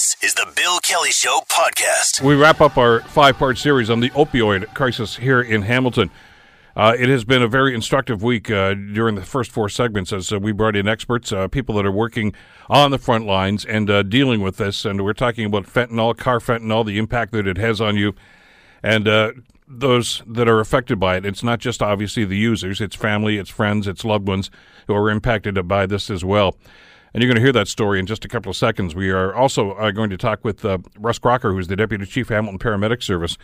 This is the Bill Kelly Show podcast. We wrap up our five part series on the opioid crisis here in Hamilton. Uh, it has been a very instructive week uh, during the first four segments as uh, we brought in experts, uh, people that are working on the front lines and uh, dealing with this. And we're talking about fentanyl, carfentanil, the impact that it has on you, and uh, those that are affected by it. It's not just obviously the users, it's family, it's friends, it's loved ones who are impacted by this as well. And you're going to hear that story in just a couple of seconds. We are also uh, going to talk with uh, Russ Crocker, who's the Deputy Chief Hamilton Paramedic Service.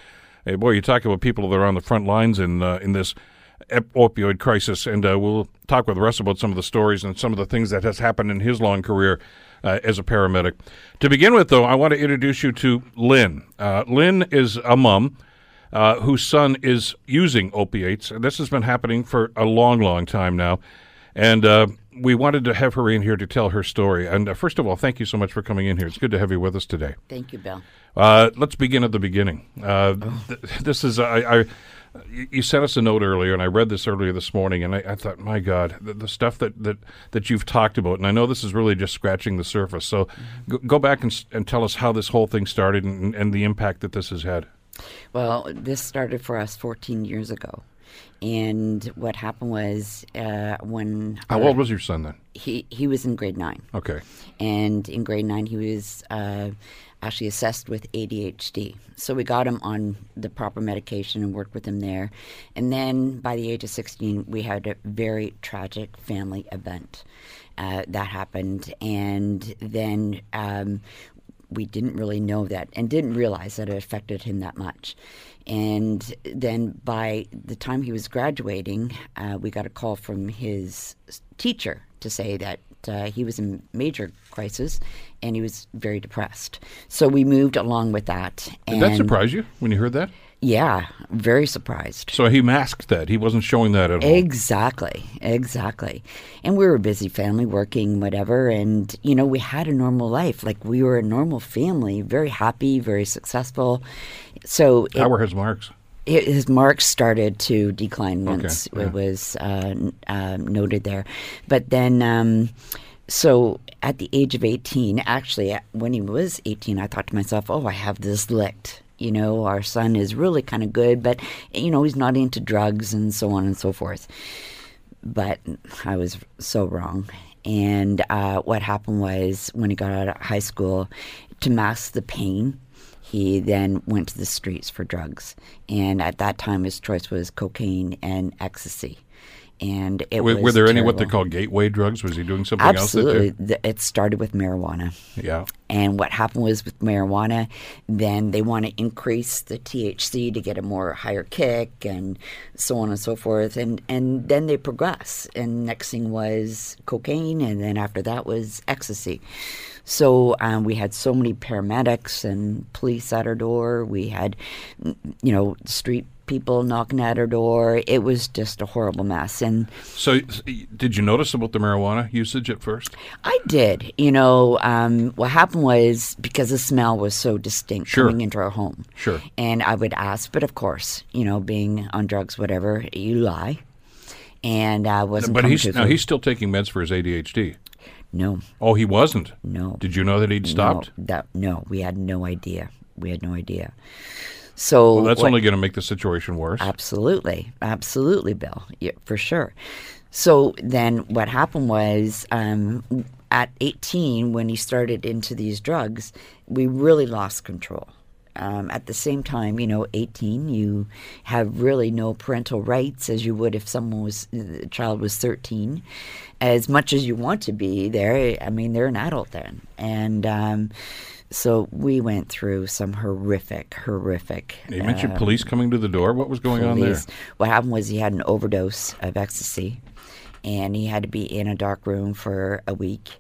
Hey, boy, you talk about people that are on the front lines in uh, in this ep- opioid crisis, and uh, we'll talk with Russ about some of the stories and some of the things that has happened in his long career uh, as a paramedic. To begin with, though, I want to introduce you to Lynn. Uh, Lynn is a mom. Whose son is using opiates. This has been happening for a long, long time now. And we wanted to have her in here to tell her story. And uh, first of all, thank you so much for coming in here. It's good to have you with us today. Thank you, Bill. Uh, let's begin at the beginning. Uh, th- this is I, I. You sent us a note earlier, and I read this earlier this morning, and I, I thought, my God, the, the stuff that, that, that you've talked about, and I know this is really just scratching the surface. So, go, go back and, and tell us how this whole thing started and, and the impact that this has had. Well, this started for us 14 years ago. And what happened was uh, when How our- old was your son then? he, he was in grade nine. Okay. And in grade nine, he was uh, actually assessed with ADHD. So we got him on the proper medication and worked with him there. And then by the age of 16, we had a very tragic family event uh, that happened. And then um, we didn't really know that and didn't realize that it affected him that much. And then by the time he was graduating, uh, we got a call from his teacher to say that uh, he was in major crisis and he was very depressed. So we moved along with that. Did that surprise you when you heard that? Yeah, very surprised. So he masked that. He wasn't showing that at all. Exactly, exactly. And we were a busy family, working, whatever. And, you know, we had a normal life. Like we were a normal family, very happy, very successful. So it, How were his marks? it- his marks started to decline Okay, once yeah. it was uh, um, noted there. But then, um, so at the age of 18, actually, uh, when he was 18, I thought to myself, oh, I have this licked. You know, our son is really kind of good, but, you know, he's not into drugs and so on and so forth. But I was so wrong. And uh, what happened was when he got out of high school, to mask the pain, he then went to the streets for drugs. And at that time, his choice was cocaine and ecstasy. And it Were, was were there any what they call gateway drugs? Was he doing something Absolutely. else? Th- It started with marijuana. Yeah. And what happened was with marijuana, then they want to increase the THC to get a more higher kick and so on and so forth. And, and then they progress. And next thing was cocaine, and then after that was ecstasy. So um, we had so many paramedics and police at our door. We had, you know, street people knocking at our door. It was just a horrible mess. And So, did you notice about the marijuana usage at first? I did. You know, um, what happened was because the smell was so distinct Sure. coming into our home. Sure. And I would ask, but of course, you know, being on drugs, whatever, you lie. And I wasn't. But he's now he's still taking meds for his ADHD. no, Oh, he wasn't. no. Did you know that he'd stopped? No, that no, we had no idea. We had no idea. So Well, that's what- only going to make the situation worse. Absolutely, absolutely, Bill, yeah, for sure. So then, what happened was, um, at 18, when he started into these drugs, we really lost control. Um, at the same time, you know, 18, you have really no parental rights as you would if someone was, the child was 13. As much as you want to be there, I mean, they're an adult then. And um, so we went through some horrific, horrific. you mentioned um, police coming to the door. What was going on there? What happened was he had an overdose of ecstasy, and he had to be in a dark room for a week.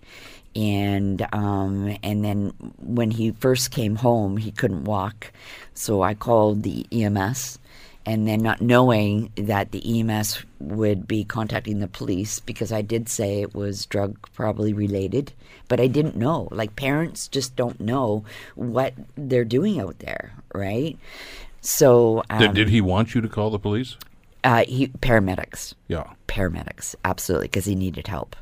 And um, and then when he first came home, he couldn't walk, so I called the EMS. And then not knowing that the EMS would be contacting the police because I did say it was drug probably related, but I didn't know. Like parents just don't know what they're doing out there, right? So um, did, did he want you to call the police? uh, he paramedics, Yeah. paramedics, absolutely, because he needed help,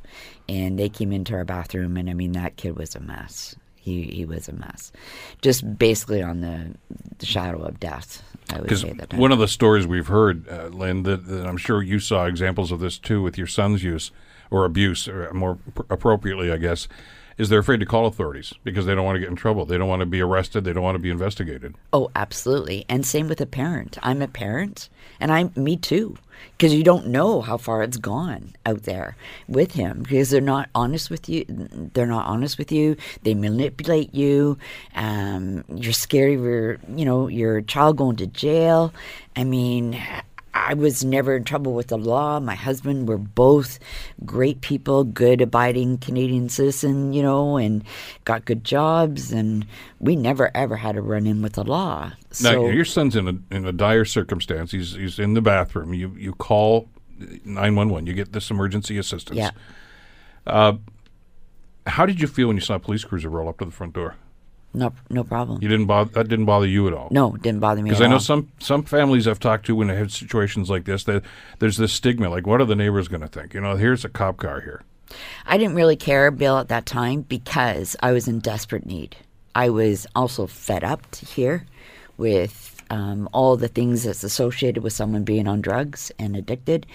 and they came into our bathroom, and I mean that kid was a mess. He he was a mess, just basically on the, the shadow of death. I would Because say that one of the stories we've heard, uh, Lynn, that, that I'm sure you saw examples of this too with your son's use or abuse, or more pr- appropriately, I guess, is they're afraid to call authorities because they don't want to get in trouble. They don't want to be arrested. They don't want to be investigated. Oh, absolutely. And same with a parent. I'm a parent, and I'm me too, because you don't know how far it's gone out there with him because they're not honest with you. They're not honest with you. They manipulate you. Um, you're scared of your, you know, your child going to jail. I mean, I was never in trouble with the law. My husband were both great people, good, abiding Canadian citizen, you know, and got good jobs, and we never ever had a run in with the law. Now, So your son's in a in a dire circumstance. He's he's in the bathroom. You you call nine one one. You get this emergency assistance. yeah, Uh, How did you feel when you saw a police cruiser roll up to the front door? No, no problem. You didn't bother. That didn't bother you at all. No, it didn't bother me. Because I know all. some some families I've talked to when they have situations like this, that there's this stigma, like what are the neighbors going to think? You know, here's a cop car here. I didn't really care, Bill, at that time because I was in desperate need. I was also fed up to here with um, all the things that's associated with someone being on drugs and addicted.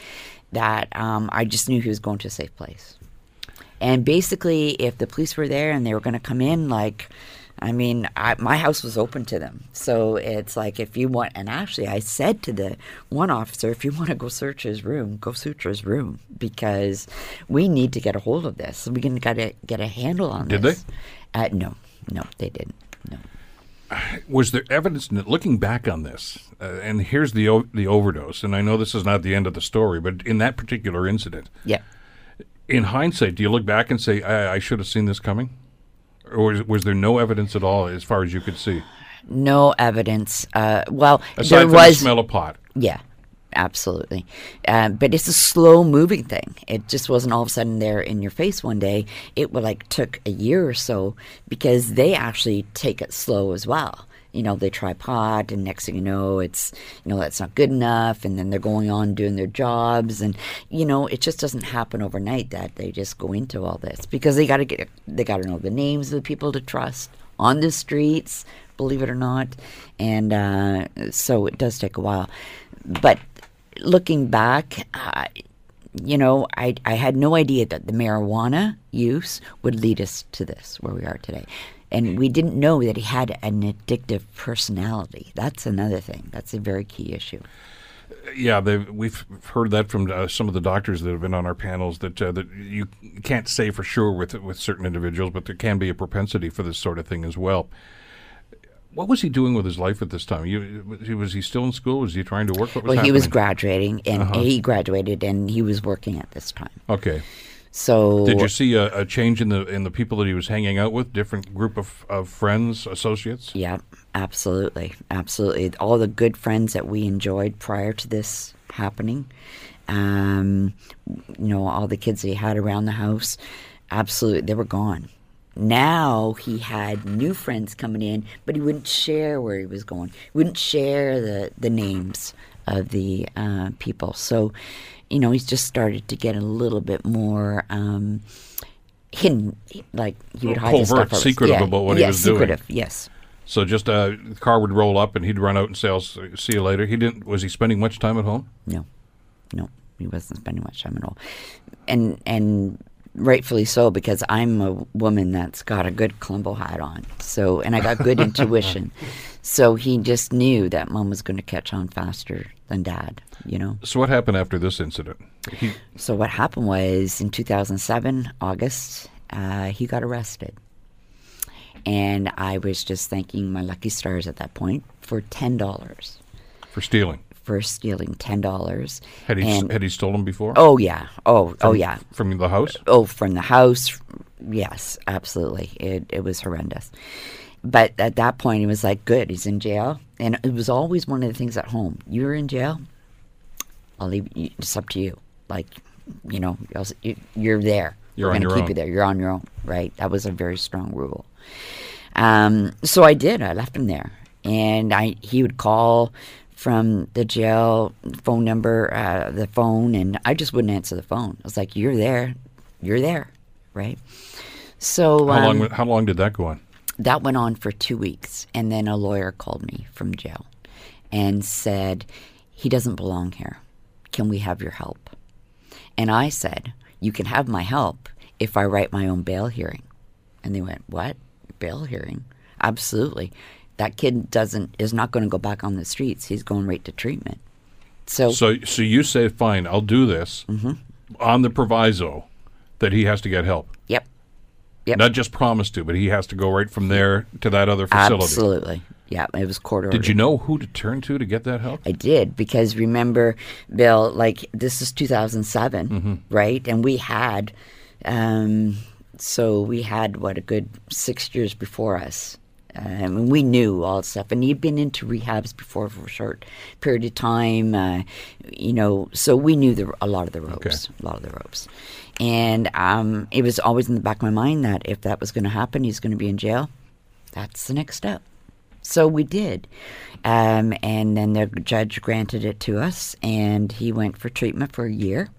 That um, I just knew he was going to a safe place. And basically, if the police were there and they were going to come in, like, I mean, I, my house was open to them. So it's like, if you want, and actually, I said to the one officer, if you want to go search his room, go search his room because we need to get a hold of this. We can got to get a handle on Did this. Did they? Uh, no, no, they didn't. No. Was there evidence looking back on this? Uh, and here's the o- the overdose. And I know this is not the end of the story, but in that particular incident, Yeah. in hindsight, do you look back and say, I, I should have seen this coming? Or was, was there no evidence at all as far as you could see? No evidence. Uh, well, Aside there from was. the smell of pot. Yeah, absolutely. Um, but it's a slow moving thing. It just wasn't all of a sudden there in your face one day. It would like took a year or so because they actually take it slow as well. You know, they try pot, and next thing you know, it's you know that's not good enough, and then they're going on doing their jobs, and you know, it just doesn't happen overnight that they just go into all this because they got to get they got to know the names of the people to trust on the streets, believe it or not, and uh, so it does take a while. But looking back, uh, you know, I, I had no idea that the marijuana use would lead us to this, where we are today. And we didn't know that he had an addictive personality. That's another thing. That's a very key issue. Yeah, we've heard that from uh, some of the doctors that have been on our panels that uh, that you can't say for sure with with certain individuals, but there can be a propensity for this sort of thing as well. What was he doing with his life at this time? You, was he- was he still in school? Was he trying to work? What was Well, he was graduating, and he graduated, and he was working at this time. okay. So Did you see a, a change in the in the people that he was hanging out with? Different group of, of friends, associates. Yeah, absolutely, absolutely. All the good friends that we enjoyed prior to this happening, um, you know, all the kids that he had around the house, absolutely, they were gone. Now he had new friends coming in, but he wouldn't share where he was going. He wouldn't share the the names of the uh, people. So, you know, he's just started to get a little bit more. Um, Hidden, like he would hide his Covert, stuff. secretive yeah, about what he was doing. secretive, Yes. So just uh, the car would roll up and he'd run out and say, "I'll see you later." He didn't. Was he spending much time at home? No, no, he wasn't spending much time at all, and and rightfully so because I'm a woman that's got a good Columbo hat on. So and I got good intuition, so he just knew that mom was going to catch on faster than dad. You know. So what happened after this incident? He, So what happened was in 2007 August, uh, he got arrested, and I was just thanking my lucky stars at that point for ten dollars for stealing. For stealing ten dollars. Had he and, had he stolen before? Oh yeah. Oh oh yeah. from the house. Oh, from the house. Yes, absolutely. It it was horrendous. But at that point, he was like, "Good, he's in jail." And it was always one of the things at home. You're in jail. I'll leave. You, it's up to you. Like, you know, I'll s- you- you're there. You're gonna your keep own. you there. You're on your own, right? That was a very strong rule. Um, so I did. I left him there, and I he would call from the jail phone number, uh, the phone, and I just wouldn't answer the phone. I was like, "You're there, you're there, right?" So How um, long? How long did that go on? that went on for two weeks, and then a lawyer called me from jail and said, "He doesn't belong here. Can we have your help?" And I said, "You can have my help if I write my own bail hearing." And they went, "What? Bail hearing? Absolutely. That kid doesn't is not going to go back on the streets. He's going right to treatment." So, So, so you say, fine, I'll do this Mm-hmm. on the proviso that he has to get help. yep. Yep. Not just promise to, but he has to go right from there to that other facility. Absolutely. Yeah, it was court ordered. Did you know who to turn to to get that help? I did because remember, Bill, like this is 2007, right? And we had, um, so we had what a good six years before us. Um, and we knew all stuff, and he'd been into rehabs before for a short period of time, uh, you know. So we knew the, a lot of the ropes, a lot of the ropes, and um, it was always in the back of my mind that if that was going to happen, he's going to be in jail. That's the next step. So we did. Um, and then the judge granted it to us, and he went for treatment for a year.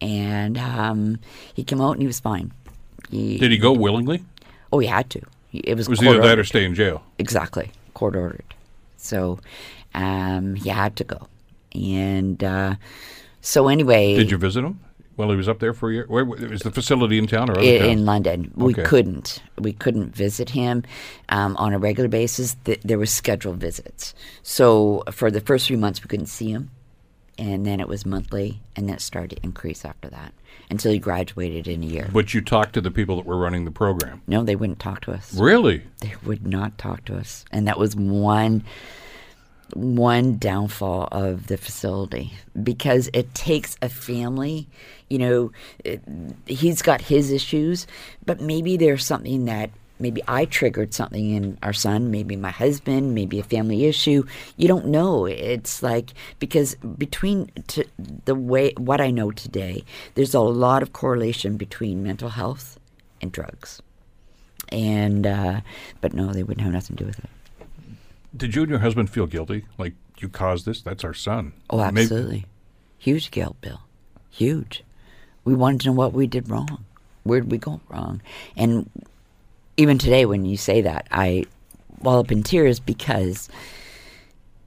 And um, he came out and he was fine. He, Did he go willingly? oh, he had to. It was, It was either that or stay in jail. Exactly, court ordered. So um, he had to go. And uh, so anyway, Did you visit him Well, he was up there for a year? Where was the facility in town or in, town? in London. We Okay. couldn't. We couldn't visit him um, on a regular basis. Th- there were scheduled visits. So for the first three months, we couldn't see him, and then it was monthly, and then it started to increase after that until he graduated in a year. But you talked to the people that were running the program. No, they wouldn't talk to us. Really? They would not talk to us, and that was one one downfall of the facility because it takes a family. You know, it, he's got his issues, but maybe there's something that maybe I triggered something in our son, maybe my husband, maybe a family issue. You don't know. It's like because between t- the way what I know today, there's a lot of correlation between mental health and drugs and uh, but no, they wouldn't have nothing to do with it. Did you and your husband feel guilty? Like you caused this? That's our son. Oh, Maybe- absolutely, huge guilt, Bill, huge. We wanted to know what we did wrong. Where did we go wrong? And even today, when you say that, I well up in tears because,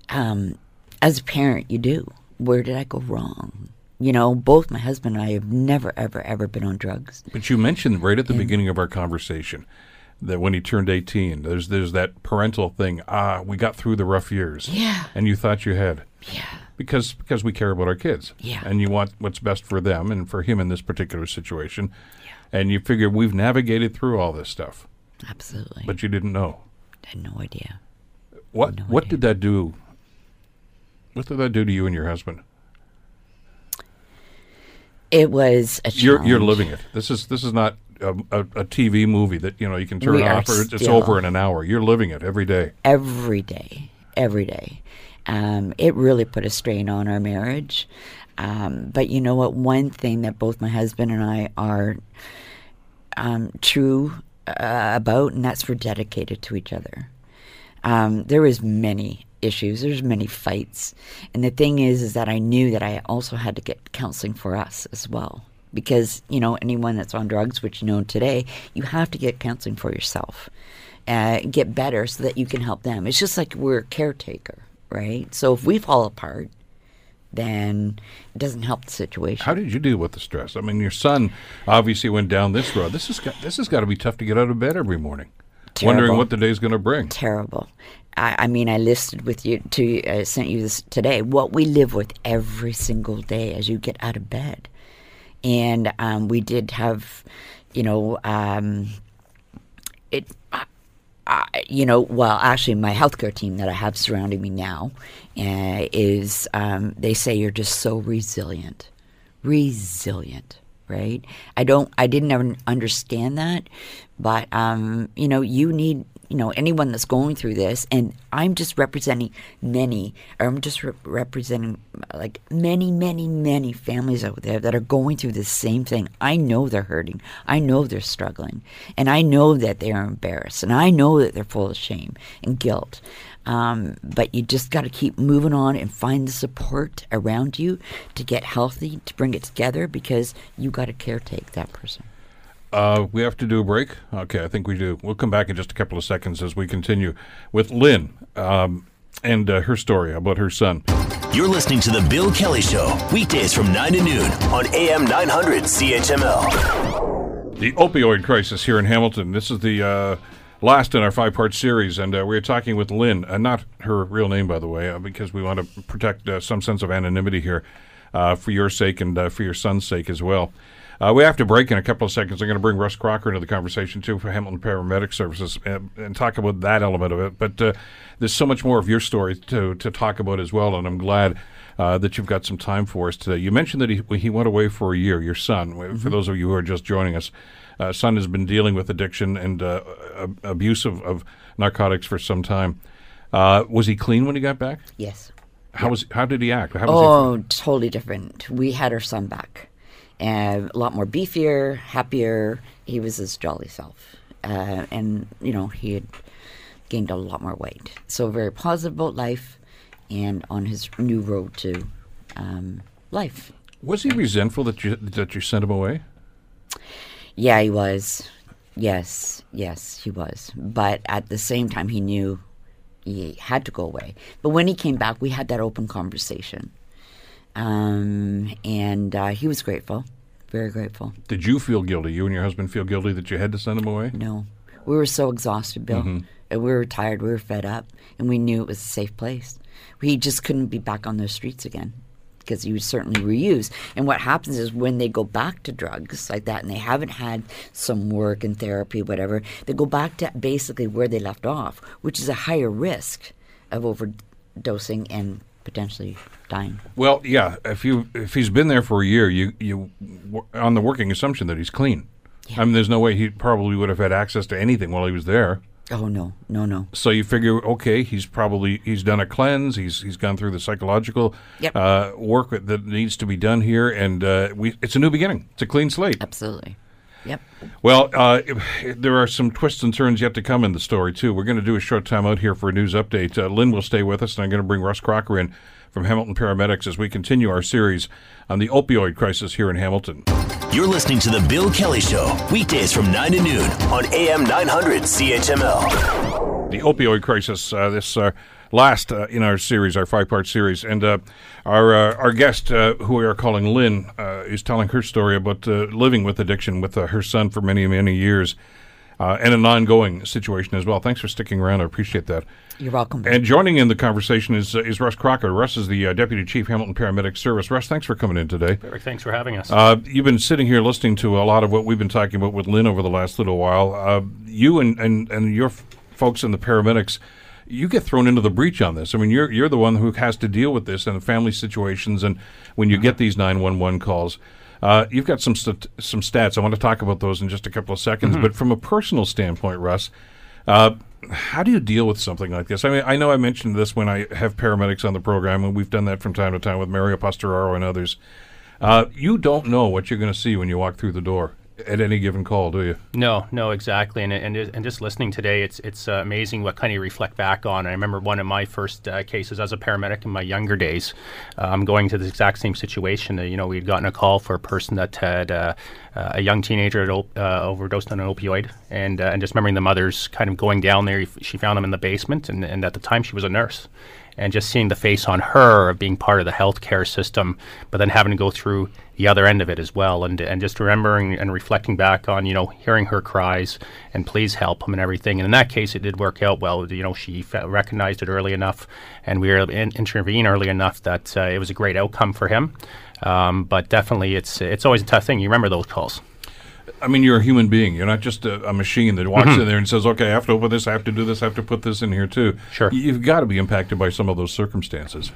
um, as a parent, you do. Where did I go wrong? You know, both my husband and I have never, ever, ever been on drugs. But you mentioned right at the beginning of our conversation that when he turned 18, there's there's that parental thing. Ah, we got through the rough years. Yeah. And you thought you had. Yeah. Because because we care about our kids. Yeah. And you want what's best for them and for him in this particular situation. Yeah. And you figure we've navigated through all this stuff, Absolutely. but you didn't know. I had no idea. What No what idea. did that do? What did that do to you and your husband? It was a You're you're living it. This is this is not a, a, a TV movie that you know you can turn We off or it's over in an hour. You're living it every day. every day, every day. Um, it really put a strain on our marriage. Um, but you know what? One thing that both my husband and I are um, true uh, about, and that's we're dedicated to each other. Um, there was many issues. There's many fights, and the thing is, is that I knew that I also had to get counseling for us as well. Because you know, anyone that's on drugs, which you know today, you have to get counseling for yourself, uh, get better so that you can help them. It's just like we're a caretaker, right? So if we fall apart, then it doesn't help the situation. How did you deal with the stress? I mean, your son obviously went down this road. This is got this has got to be tough to get out of bed every morning, wondering what the day's going to bring. terrible. I, I mean, I listed with you to I sent you this today. What we live with every single day as you get out of bed, and um, we did have, you know, um, it. I, I, you know, well, actually, my healthcare team that I have surrounding me now uh, is um, they say you're just so resilient, resilient, right? I don't, I didn't ever understand that, but um, you know, you need, you know, anyone that's going through this, and I'm just representing many, I'm just re- representing like many, many, many families out there that are going through the same thing. I know they're hurting. I know they're struggling, and I know that they are embarrassed, and I know that they're full of shame and guilt. Um, but you just got to keep moving on and find the support around you to get healthy, to bring it together, because you got to caretake that person. Uh, we have to do a break. Okay, I think we do. We'll come back in just a couple of seconds as we continue with Lynn um, and uh, her story about her son. You're listening to The Bill Kelly Show, weekdays from 9 to noon on AM 900 CHML. The opioid crisis here in Hamilton. This is the uh, last in our five part series, and uh, we're talking with Lynn, uh, not her real name, by the way, uh, because we want to protect uh, some sense of anonymity here uh, for your sake and uh, for your son's sake as well. Uh, we have to break in a couple of seconds. I'm going to bring Russ Crocker into the conversation too for Hamilton Paramedic Services and, and talk about that element of it. But uh, there's so much more of your story to to talk about as well, and I'm glad. Uh, that you've got some time for us today. You mentioned that he, he went away for a year. Your son, Mm-hmm. for those of you who are just joining us, uh, son has been dealing with addiction and uh, abuse of, of narcotics for some time. Uh, was he clean when he got back? Yes. How was how did he act? How was Oh, totally different. We had our son back, and a lot more beefier, happier. He was his jolly self, uh, and you know he had gained a lot more weight. So very positive about life, and on his new road to um, life. Was he resentful that you that you sent him away? Yeah, he was. Yes, yes, he was. But at the same time, he knew he had to go away. But when he came back, we had that open conversation. Um, and uh, he was grateful, very grateful. Did you feel guilty? You and your husband feel guilty that you had to send him away? No, we were so exhausted, Bill. Mm-hmm. And we were tired, we were fed up, and we knew it was a safe place. He just couldn't be back on those streets again because he would certainly reuse. And what happens is when they go back to drugs like that and they haven't had some work and therapy, whatever, they go back to basically where they left off, which is a higher risk of overdosing and potentially dying. Well, yeah. If you if he's been there for a year, you you on the working assumption that he's clean. I mean, there's no way he probably would have had access to anything while he was there. Oh no, no, no. So you figure, okay, he's probably he's done a cleanse. He's he's gone through the psychological Yep. uh, work that- that needs to be done here, and uh, we it's a new beginning. It's a clean slate. Absolutely. Yep. Well, uh, there are some twists and turns yet to come in the story too. We're going to do a short time out here for a news update. Uh, Lynn will stay with us, and I'm going to bring Russ Crocker in from Hamilton Paramedics as we continue our series on the opioid crisis here in Hamilton. You're listening to The Bill Kelly Show, weekdays from 9 to noon on AM 900 CHML. the opioid crisis. Uh, this uh, last uh, in our series, our five-part series, and uh, our uh, our guest, uh, who we are calling Lynn, uh, is telling her story about uh, living with addiction with uh, her son for many many years, uh, and an ongoing situation as well. Thanks for sticking around. I appreciate that. You're welcome. And joining in the conversation is uh, is Russ Crocker. Russ is the uh, deputy chief Hamilton Paramedic Service. Russ, thanks for coming in today. Eric, thanks for having us. Uh, you've been sitting here listening to a lot of what we've been talking about with Lynn over the last little while. Uh, you and, and, and your f- folks in the paramedics, you get thrown into the breach on this. I mean, you're you're the one who has to deal with this and the family situations, and when you get these nine one one calls. Uh, you've got some st- some stats. I want to talk about those in just a couple of seconds. But from a personal standpoint, Russ, uh, how do you deal with something like this? I mean, I know I mentioned this when I have paramedics on the program, and we've done that from time to time with Mario Pastoraro and others. Uh, you don't know what you're going to see when you walk through the door at any given call, do you? no, no, exactly. And, and and just listening today, it's it's uh, amazing what kind of you reflect back on. I remember one of my first uh, cases as a paramedic in my younger days. Um, going to the exact same situation. You know, we'd gotten a call for a person that had uh, uh, a young teenager had op- overdosed on an opioid, and and just remembering the mother's kind of going down there. She found him in the basement, and, and at the time she was a nurse. And just seeing the face on her of being part of the healthcare system, but then having to go through the other end of it as well, and and just remembering and reflecting back on you know hearing her cries and please help him and everything. And in that case, it did work out well. You know, she recognized it early enough, and we were in- intervene early enough that uh, it was a great outcome for him. Um, but definitely, it's it's always a tough thing. You remember those calls. I mean, you're a human being. You're not just a, a machine that walks in there and says, "Okay, I have to open this. I have to do this. I have to put this in here too." Sure. You've got to be impacted by some of those circumstances.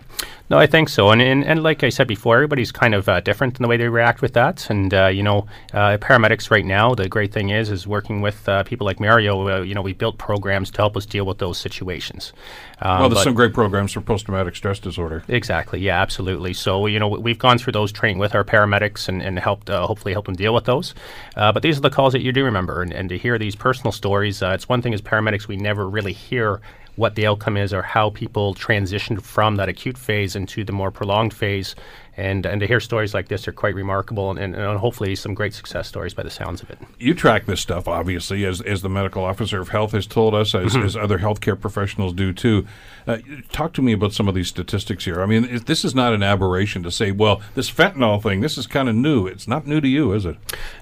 No, I think so, and and, and like I said before, everybody's kind of uh, different in the way they react with that. And uh, you know, uh, paramedics right now, the great thing is, is working with uh, people like Mario. Uh, you know, we built programs to help us deal with those situations. Um, well, there's some great programs for post-traumatic stress disorder. Exactly. Yeah, absolutely. So you know we've gone through those training with our paramedics and, and helped uh, hopefully help them deal with those. Uh, but these are the calls that you do remember, and, and to hear these personal stories, uh, it's one thing as paramedics we never really hear what the outcome is or how people transitioned from that acute phase into the more prolonged phase And, and to hear stories like this are quite remarkable and, and, and hopefully some great success stories by the sounds of it. You track this stuff, obviously, as, as the medical officer of health has told us, as, as other healthcare professionals do too. Uh, talk to me about some of these statistics here. I mean, if this is not an aberration to say, well, this fentanyl thing, this is kind of new. It's not new to you, is it?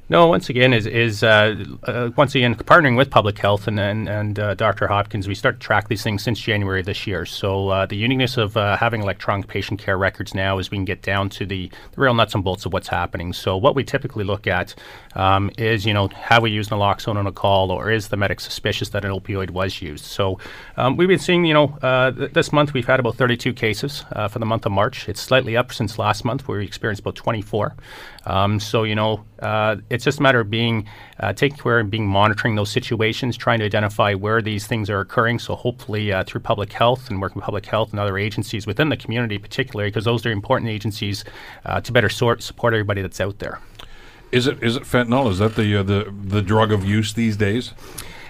No, once again, is is uh, uh, once again partnering with public health and and, and uh, Dr. Hopkins. We start to track these things since January this year. So uh, the uniqueness of uh, having electronic patient care records now is we can get down to the, the, real nuts and bolts of what's happening. So what we typically look at um, is you know have we used naloxone on a call, or is the medic suspicious that an opioid was used? So um, we've been seeing you know uh, th- this month we've had about 32 cases for the month of March. It's slightly up since last month where we experienced about 24. Um, so you know it's just a matter of being uh, taking care and being monitoring those situations, trying to identify where these things are occurring. So hopefully uh, through public health and working with public health and other agencies within the community, particularly because those are important agencies uh, to better sort support everybody that's out there. Is it is it fentanyl? Is that the uh, the the drug of use these days?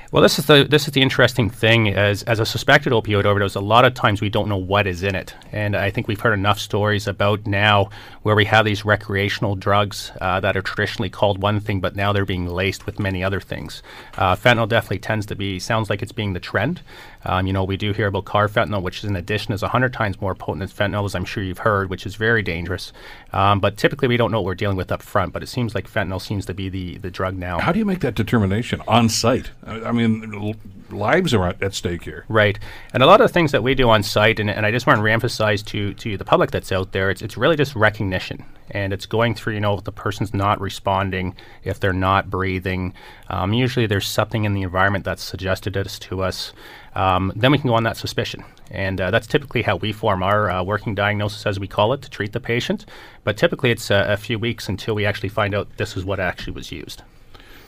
Well, this is the this is the interesting thing. As as a suspected opioid overdose, a lot of times we don't know what is in it, and I think we've heard enough stories about now where we have these recreational drugs uh, that are traditionally called one thing, but now they're being laced with many other things. Uh, fentanyl definitely tends to be sounds like it's being the trend. Um, you know, we do hear about carfentanil, which is in addition is 100 times more potent than fentanyl, as I'm sure you've heard, which is very dangerous. Um, but typically, we don't know what we're dealing with up front. But it seems like fentanyl seems to be the the drug now. How do you make that determination on site? I mean, lives are at stake here. Right. And a lot of the things that we do on site, and, and I just want to reemphasize to, to the public that's out there, it's, it's really just recognition. And it's going through, you know, if the person's not responding, if they're not breathing. Um, usually there's something in the environment that's suggested to us. Um, then we can go on that suspicion. And uh, that's typically how we form our uh, working diagnosis, as we call it, to treat the patient. But typically it's uh, a few weeks until we actually find out this is what actually was used.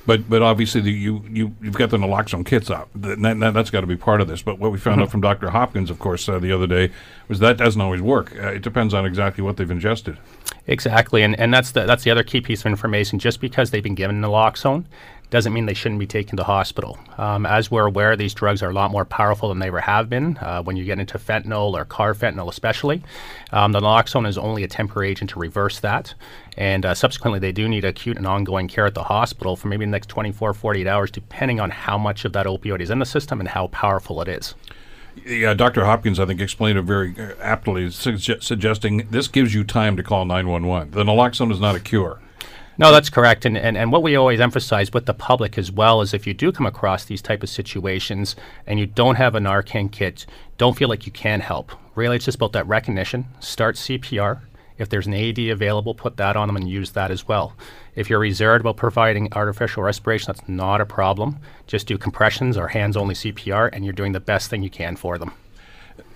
But but obviously the, you you you've got the naloxone kits out. That, that, has got to be part of this. But what we found mm-hmm. out from Dr. Hopkins, of course, uh, the other day was that doesn't always work. Uh, it depends on exactly what they've ingested. Exactly, and and that's the that's the other key piece of information. Just because they've been given naloxone doesn't mean they shouldn't be taken to hospital. Um, as we're aware, these drugs are a lot more powerful than they ever have been. Uh, when you get into fentanyl or carfentanil, especially, um, the naloxone is only a temporary agent to reverse that. And uh, subsequently, they do need acute and ongoing care at the hospital for maybe the next 24, 48 hours, depending on how much of that opioid is in the system and how powerful it is. Yeah, Dr. Hopkins, I think, explained it very uh, aptly, suge- suggesting this gives you time to call 911. The naloxone is not a cure. No, that's correct. And, and, and what we always emphasize with the public as well is if you do come across these type of situations and you don't have a Narcan kit, don't feel like you can help. Really, it's just about that recognition. Start CPR. If there's an AED available, put that on them and use that as well. If you're reserved about providing artificial respiration, that's not a problem. Just do compressions or hands only CPR, and you're doing the best thing you can for them.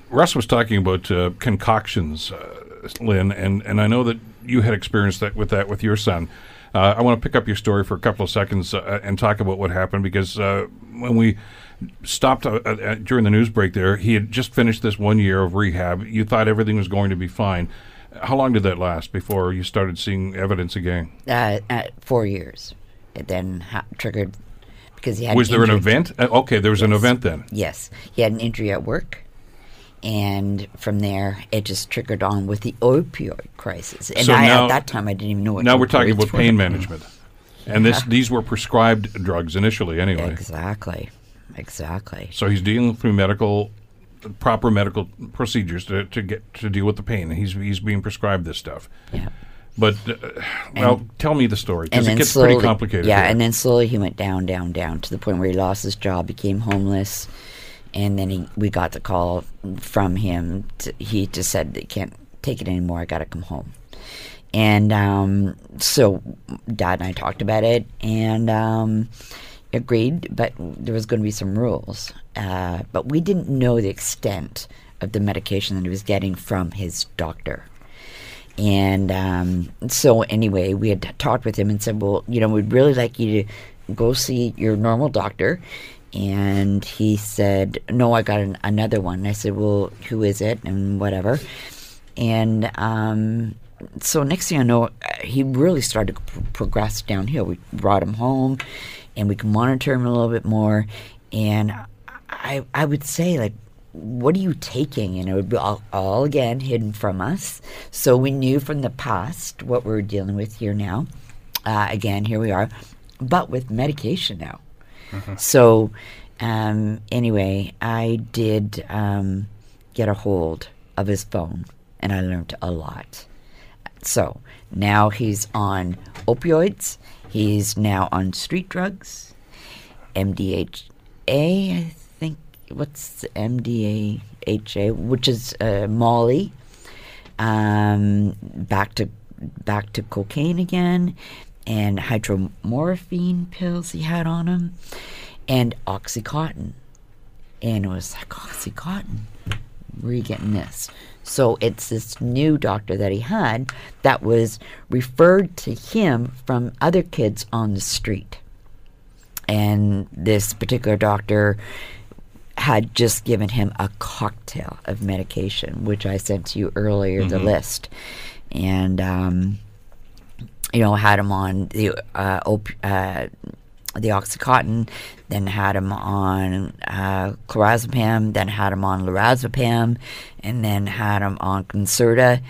Russ was talking about uh, concoctions, uh, Lynn, and, and I know that you had experienced that with that with your son. Uh, I want to pick up your story for a couple of seconds uh, and talk about what happened because uh, when we stopped uh, uh, during the news break there, he had just finished this one year of rehab. You thought everything was going to be fine. How long did that last before you started seeing evidence again? Uh, four years. It then ha- triggered because he had. Was there an event? okay, there was yes. an event then. Yes, he had an injury at work and from there it just triggered on with the opioid crisis. And so I, now, at that time, I didn't even know what. Now we're talking about pain management, and this these were prescribed drugs initially, anyway. Exactly, exactly. So he's dealing through medical, proper medical procedures to, to get to deal with the pain. He's he's being prescribed this stuff. Yeah. But uh, well, and, tell me the story because it gets slowly, pretty complicated. Yeah, here. and then slowly he went down, down, down to the point where he lost his job, became homeless and then he, we got the call from him. To, he just said, "They can't take it anymore. I got to come home." And um, so, Dad and I talked about it and um, agreed, but there was going to be some rules. Uh, but we didn't know the extent of the medication that he was getting from his doctor. And um, so, anyway, we had talked with him and said, "Well, you know, we'd really like you to go see your normal doctor and he said, "No, I got an, another one." I said, "Well, who is it?" and whatever. And um, so next thing I know, he really started to progress downhill. We brought him home, and we could monitor him a little bit more. And I I would say like what are you taking? And it would be all, all again hidden from us. So we knew from the past what we were dealing with here now. Uh, again, here we are, but with medication now. So, um, anyway, I did um, get a hold of his phone, and I learned a lot. So now he's on opioids. He's now on street drugs, MDHA. I think what's MDHA, which is uh, Molly. Um, back to back to cocaine again, and hydromorphine pills he had on him, and oxycontin. And it was like oxycontin where are you getting this? So it's this new doctor that he had that was referred to him from other kids on the street. And this particular doctor had just given him a cocktail of medication, which I sent to you earlier, the list. And, um, you know, had him on the uh, op- uh, the OxyContin, then had him on uh, clorazepam, then had him on lorazepam, and then had him on Concerta.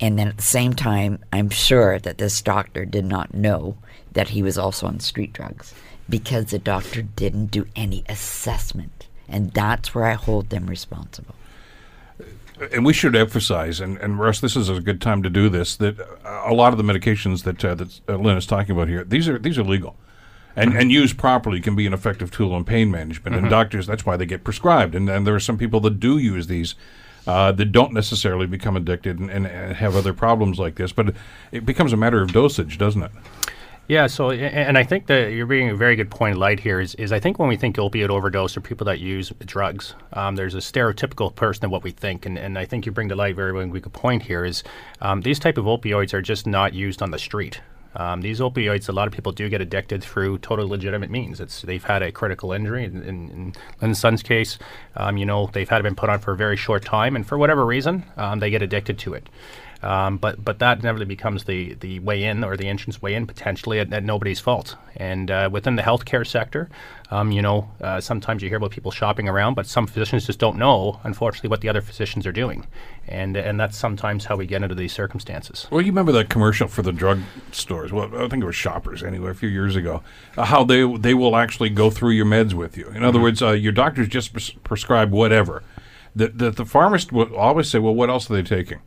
And then at the same time, I'm sure that this doctor did not know that he was also on street drugs because the doctor didn't do any assessment. And that's where I hold them responsible. And we should emphasize, and, and Russ, this is a good time to do this. That a lot of the medications that uh, that uh, Lynn is talking about here, these are these are legal, and and used properly can be an effective tool in pain management. And doctors, that's why they get prescribed. And and there are some people that do use these. Uh, that don't necessarily become addicted and, and, and have other problems like this, but it becomes a matter of dosage, doesn't it? Yeah, so and I think that you're bringing a very good point light here. Is, is I think when we think opioid overdose or people that use drugs, um, there's a stereotypical person of what we think, and, and I think you bring to light very very good point here. Is um, these type of opioids are just not used on the street. Um, these opioids, a lot of people do get addicted through totally legitimate means. It's they've had a critical injury. In, in, in son's case, um, you know, they've had it been put on for a very short time, and for whatever reason, um, they get addicted to it. Um, but but that inevitably becomes the, the way in or the entrance way in potentially at, at nobody's fault. And uh, within the healthcare sector, um, you know, uh, sometimes you hear about people shopping around, but some physicians just don't know, unfortunately, what the other physicians are doing, and and that's sometimes how we get into these circumstances. Well, you remember that commercial for the drug stores? Well, I think it was Shoppers anyway, a few years ago. Uh, how they they will actually go through your meds with you. In other words, uh, your doctors just pres- prescribe whatever. The, the the pharmacist will always say, "Well, what else are they taking?"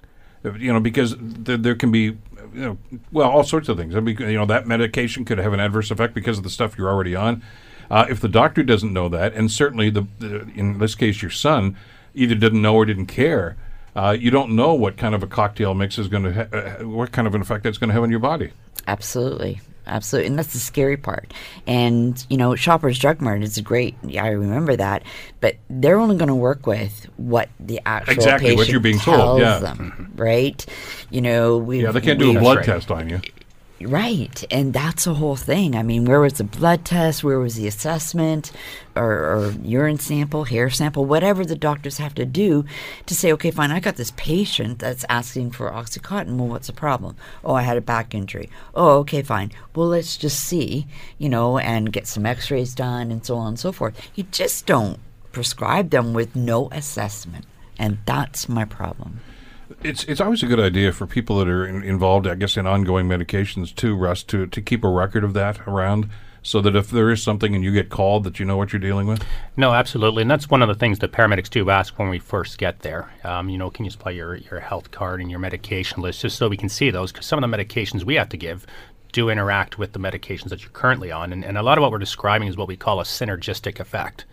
You know, because there, there can be, you know, well, all sorts of things. I mean, you know, that medication could have an adverse effect because of the stuff you're already on. Uh, if the doctor doesn't know that, and certainly the, the in this case your son either didn't know or didn't care, uh, you don't know what kind of a cocktail mix is going to, ha- uh, what kind of an effect that's going to have on your body. Absolutely. Absolutely. And that's the scary part. And, you know, Shoppers Drug Mart is great. Yeah, I remember that. But they're only going to work with what the actual Exactly, what you're being told, yeah. them, right? You know, we Yeah, they can't do a blood right. test on you. Right, and that's the whole thing. I mean, where was the blood test? Where was the assessment, or, or urine sample, hair sample, whatever the doctors have to do to say, okay, fine, I got this patient that's asking for oxycontin. Well, what's the problem? Oh, I had a back injury. Oh, okay, fine. Well, let's just see, you know, and get some X-rays done and so on and so forth. You just don't prescribe them with no assessment, and that's my problem. It's it's always a good idea for people that are in, involved, I guess, in ongoing medications too, Russ, to to keep a record of that around, so that if there is something and you get called, that you know what you're dealing with. No, absolutely, and that's one of the things that paramedics do ask when we first get there. Um, you know, can you supply your your health card and your medication list just so we can see those? Because some of the medications we have to give do interact with the medications that you're currently on, and, and a lot of what we're describing is what we call a synergistic effect.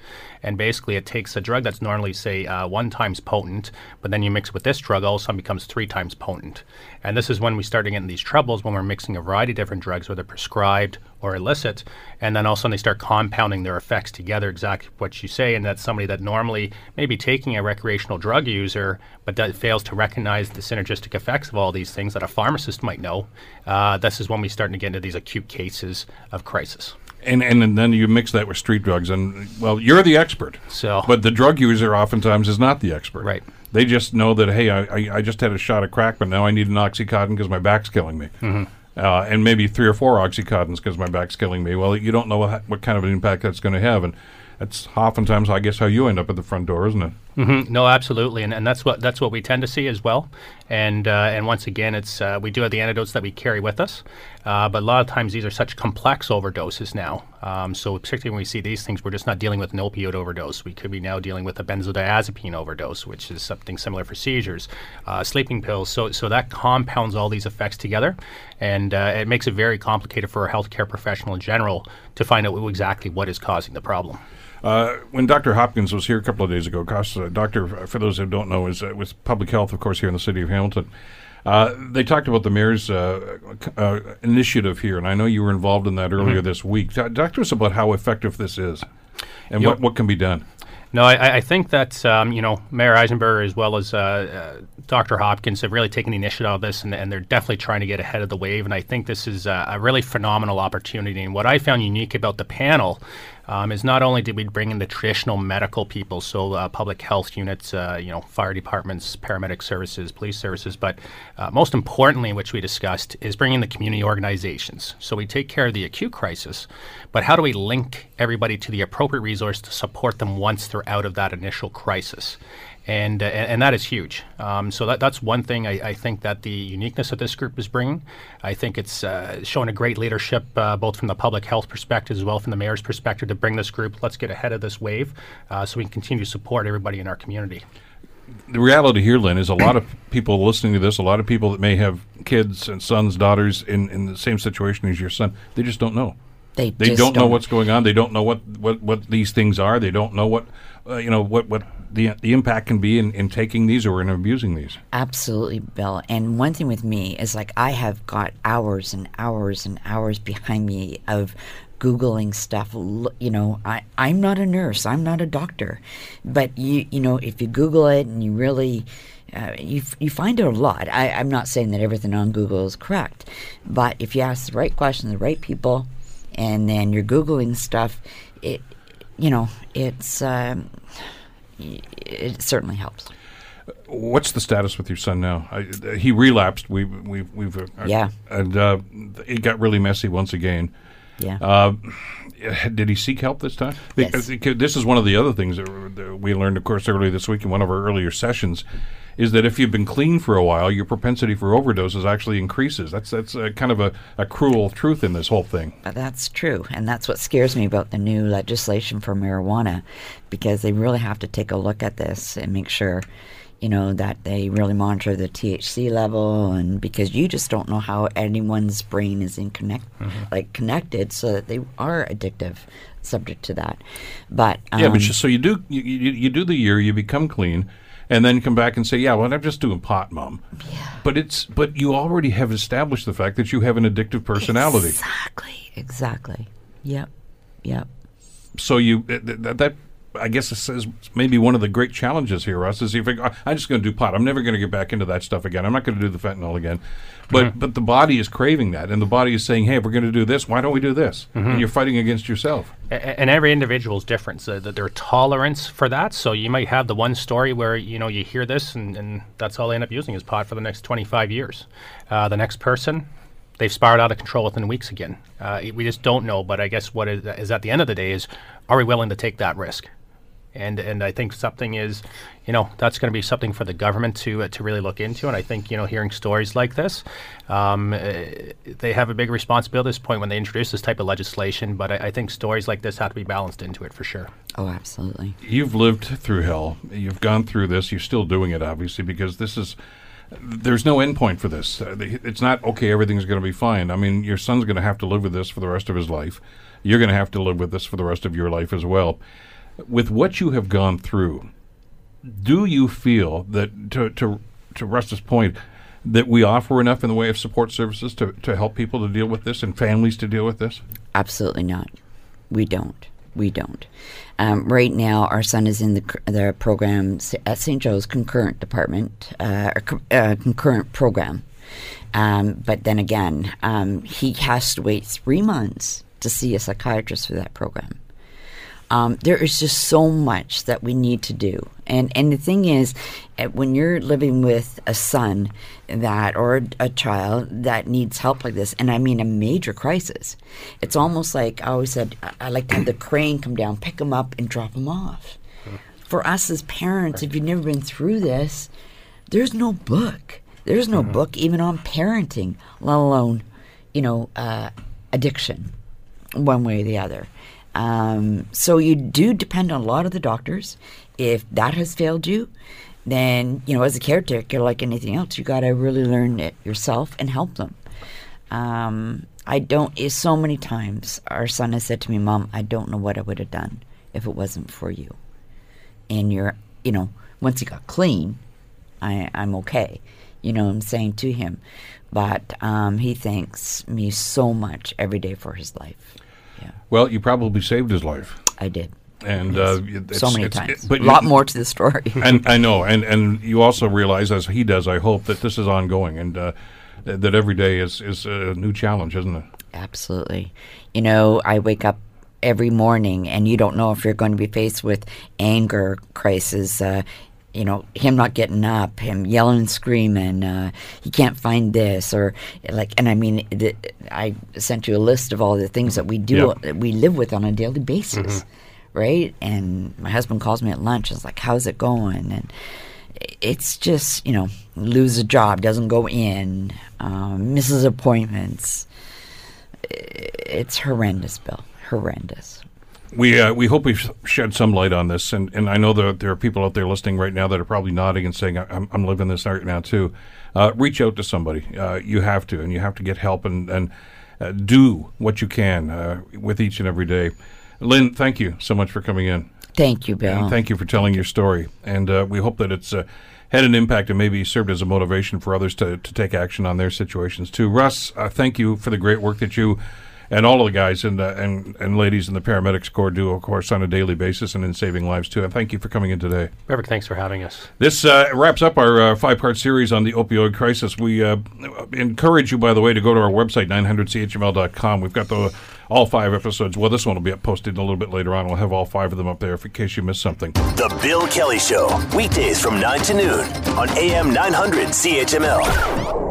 And basically, it takes a drug that's normally, say, uh, one times potent, but then you mix with this drug, all of a sudden becomes three times potent. And this is when we start to get in these troubles when we're mixing a variety of different drugs, whether prescribed or illicit, and then all of a sudden they start compounding their effects together, exactly what you say, and that's somebody that normally may be taking a recreational drug user, but that fails to recognize the synergistic effects of all these things that a pharmacist might know. Uh, this is when we start to get into these acute cases of crisis. And, and and then you mix that with street drugs, and well, you're the expert. So- but the drug user oftentimes is not the expert. Right. They just know that hey, I, I, I just had a shot of crack, but now I need an oxycontin because my back's killing me. Mm-hmm. Uh, and maybe three or four oxycontins because my back's killing me. Well, you don't know what, what kind of an impact that's going to have, and That's oftentimes, I guess, how you end up at the front door, isn't it? Mm-hmm. No, absolutely, and, and that's what that's what we tend to see as well. And uh, and once again, it's uh, we do have the antidotes that we carry with us, uh, but a lot of times these are such complex overdoses now. Um, so particularly when we see these things, we're just not dealing with an opioid overdose. We could be now dealing with a benzodiazepine overdose, which is something similar for seizures, uh, sleeping pills. So so that compounds all these effects together, and uh, it makes it very complicated for a healthcare professional in general to find out exactly what is causing the problem. Uh, when Dr. Hopkins was here a couple of days ago, uh, Doctor, for those who don't know, is uh, with public health, of course, here in the city of Hamilton. Uh, they talked about the mayor's uh, uh, initiative here, and I know you were involved in that earlier mm-hmm. this week. Talk to us about how effective this is, and what, what can be done. No, I, I think that um, you know Mayor Eisenberger as well as uh, uh, Dr. Hopkins have really taken the initiative of this, and, and, they're definitely trying to get ahead of the wave. And I think this is uh, a really phenomenal opportunity. And what I found unique about the panel um, is not only did we bring in the traditional medical people, so uh, public health units, uh, you know, fire departments, paramedic services, police services, but uh, most importantly, which we discussed, is bringing the community organizations. So we take care of the acute crisis, but how do we link everybody to the appropriate resource to support them once they're out of that initial crisis? And uh, and that is huge. Um, so that, that's one thing I, I, think that the uniqueness of this group is bringing. I think it's uh, showing a great leadership, uh, both from the public health perspective as well from the mayor's perspective, to bring this group. Let's get ahead of this wave, uh, so we can continue to support everybody in our community. The reality here, Lynn, is a lot of people listening to this, a lot of people that may have kids and sons, daughters in, in the same situation as your son, they just don't know. They, they don't, don't know what's going on. They don't know what, what, what these things are. They don't know what uh, you know what what the the impact can be in, in taking these or in abusing these. Absolutely, Bill. And one thing with me is like I have got hours and hours and hours behind me of googling stuff you know i i'm not a nurse i'm not a doctor but you you know if you google it and you really uh, you, you find out a lot. I, I'm not saying that everything on Google is correct, but if you ask the right questions, the right people, and then you're Googling stuff, it, you know, it's um, it certainly helps. What's the status with your son now? I, he relapsed. We we we've uh, yeah, and uh, it got really messy once again. Yeah. Uh, did he seek help this time? Yes. This is one of the other things that we learned, of course, earlier this week in one of our earlier sessions is that if you've been clean for a while, your propensity for overdoses actually increases. That's that's a, kind of a, a cruel truth in this whole thing. But that's true, and that's what scares me about the new legislation for marijuana, because they really have to take a look at this and make sure you know that they really monitor the THC level and because you just don't know how anyone's brain is in connect mm-hmm. like connected so that they are addictive subject to that but um, yeah but um, so you do you, you, you do the year you become clean and then come back and say, "Yeah, well, I'm just doing pot, mom." Yeah. But it's but you already have established the fact that you have an addictive personality. Exactly. Exactly. Yep. Yep. So you that, that I guess it says maybe one of the great challenges here, Russ, is if I, I'm just going to do pot. I'm never going to get back into that stuff again. I'm not going to do the fentanyl again. But mm-hmm. but the body is craving that, and the body is saying, "Hey, if we're going to do this, why don't we do this?" Mm-hmm. And you're fighting against yourself. and every individual is different, so that their tolerance for that. So you might have the one story where you know you hear this, and, and that's all they end up using is pot for the next 25 years. Uh, the next person, they've spiraled out of control within weeks again. Uh, we just don't know. But I guess what is, is at the end of the day is, are we willing to take that risk? And and I think something is, you know, that's going to be something for the government to uh, to really look into. And I think you know, hearing stories like this, um, uh, they have a big responsibility at this point when they introduce this type of legislation. But I, I, think stories like this have to be balanced into it for sure. Oh, absolutely. You've lived through hell. You've gone through this. You're still doing it, obviously, because this is. There's no endpoint for this. Uh, it's not okay. Everything's going to be fine. I mean, your son's going to have to live with this for the rest of his life. You're going to have to live with this for the rest of your life as well with what you have gone through, do you feel that to to to Russ's point that we offer enough in the way of support services to, to help people to deal with this and families to deal with this? Absolutely not. We don't. We don't. Um, right now, our son is in the the program at St. Joe's concurrent department, uh, uh, concurrent program. Um, but then again, um, he has to wait three months to see a psychiatrist for that program. Um, there is just so much that we need to do, And and the thing is, uh, when you're living with a son that or a, child that needs help like this, and I mean a major crisis, it's almost like I always said I, like to have the crane come down, pick them up, and drop them off. For us as parents, if you've never been through this, there's no book. There's no book even on parenting, let alone, you know, uh, addiction, one way or the other. Um, so you do depend on a lot of the doctors. If that has failed you, then you know, as a caretaker, like anything else, you got to really learn it yourself and help them. Um, I don't. So many times our son has said to me, "Mom, I don't know what I would have done if it wasn't for you." And you're, you know, once he got clean, I, I'm okay. You know, I'm saying to him, but um, he thanks me so much every day for his life. Well, you probably saved his life. I did. And Yes. uh, it's, so many it's- times. it- but a lot you- more to the story. and I know, and and you also realize, as he does, I hope that this is ongoing, and uh, that every day is is a new challenge, isn't it? Absolutely. You know, I wake up every morning and you don't know if you're going to be faced with anger crisis, uh, you know, him not getting up, him yelling and screaming, uh, he can't find this, or like, and I mean, the, I sent you a list of all the things that we do, Yep. that we live with on a daily basis, right? And my husband calls me at lunch and is like, how's it going? And it's just, you know, lose a job, doesn't go in, um, misses appointments it's horrendous, Bill. Horrendous. We uh, we hope we've shed some light on this, and, and I know that there are people out there listening right now that are probably nodding and saying, "I'm, I'm living this right now too." Uh, reach out to somebody. Uh, you have to, and you have to get help and and uh, do what you can uh, with each and every day. Lynn, thank you so much for coming in. Thank you, Bill. And thank you for telling your story. And uh, we hope that it's uh, had an impact and maybe served as a motivation for others to, to take action on their situations too. Russ, uh, thank you for the great work that you and all of the guys and, uh, and and ladies in the paramedics corps do, of course, on a daily basis and in saving lives too. And thank you for coming in today. Perfect. Thanks for having us. This uh, wraps up our uh, five part series on the opioid crisis. We uh, encourage you, by the way, to go to our website, 900chml.com. We've got the all five episodes. Well, this one will be up posted a little bit later on. We'll have all five of them up there in case you missed something. The Bill Kelly Show, weekdays from 9 to noon on AM 900 CHML.